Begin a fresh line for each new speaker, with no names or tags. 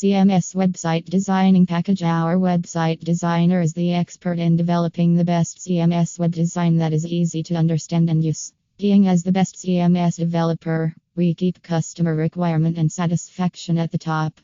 CMS Website Designing Package Our website designer is the expert in developing the best CMS web design that is easy to understand and use. Being as the best CMS developer, we keep customer requirement and satisfaction at the top.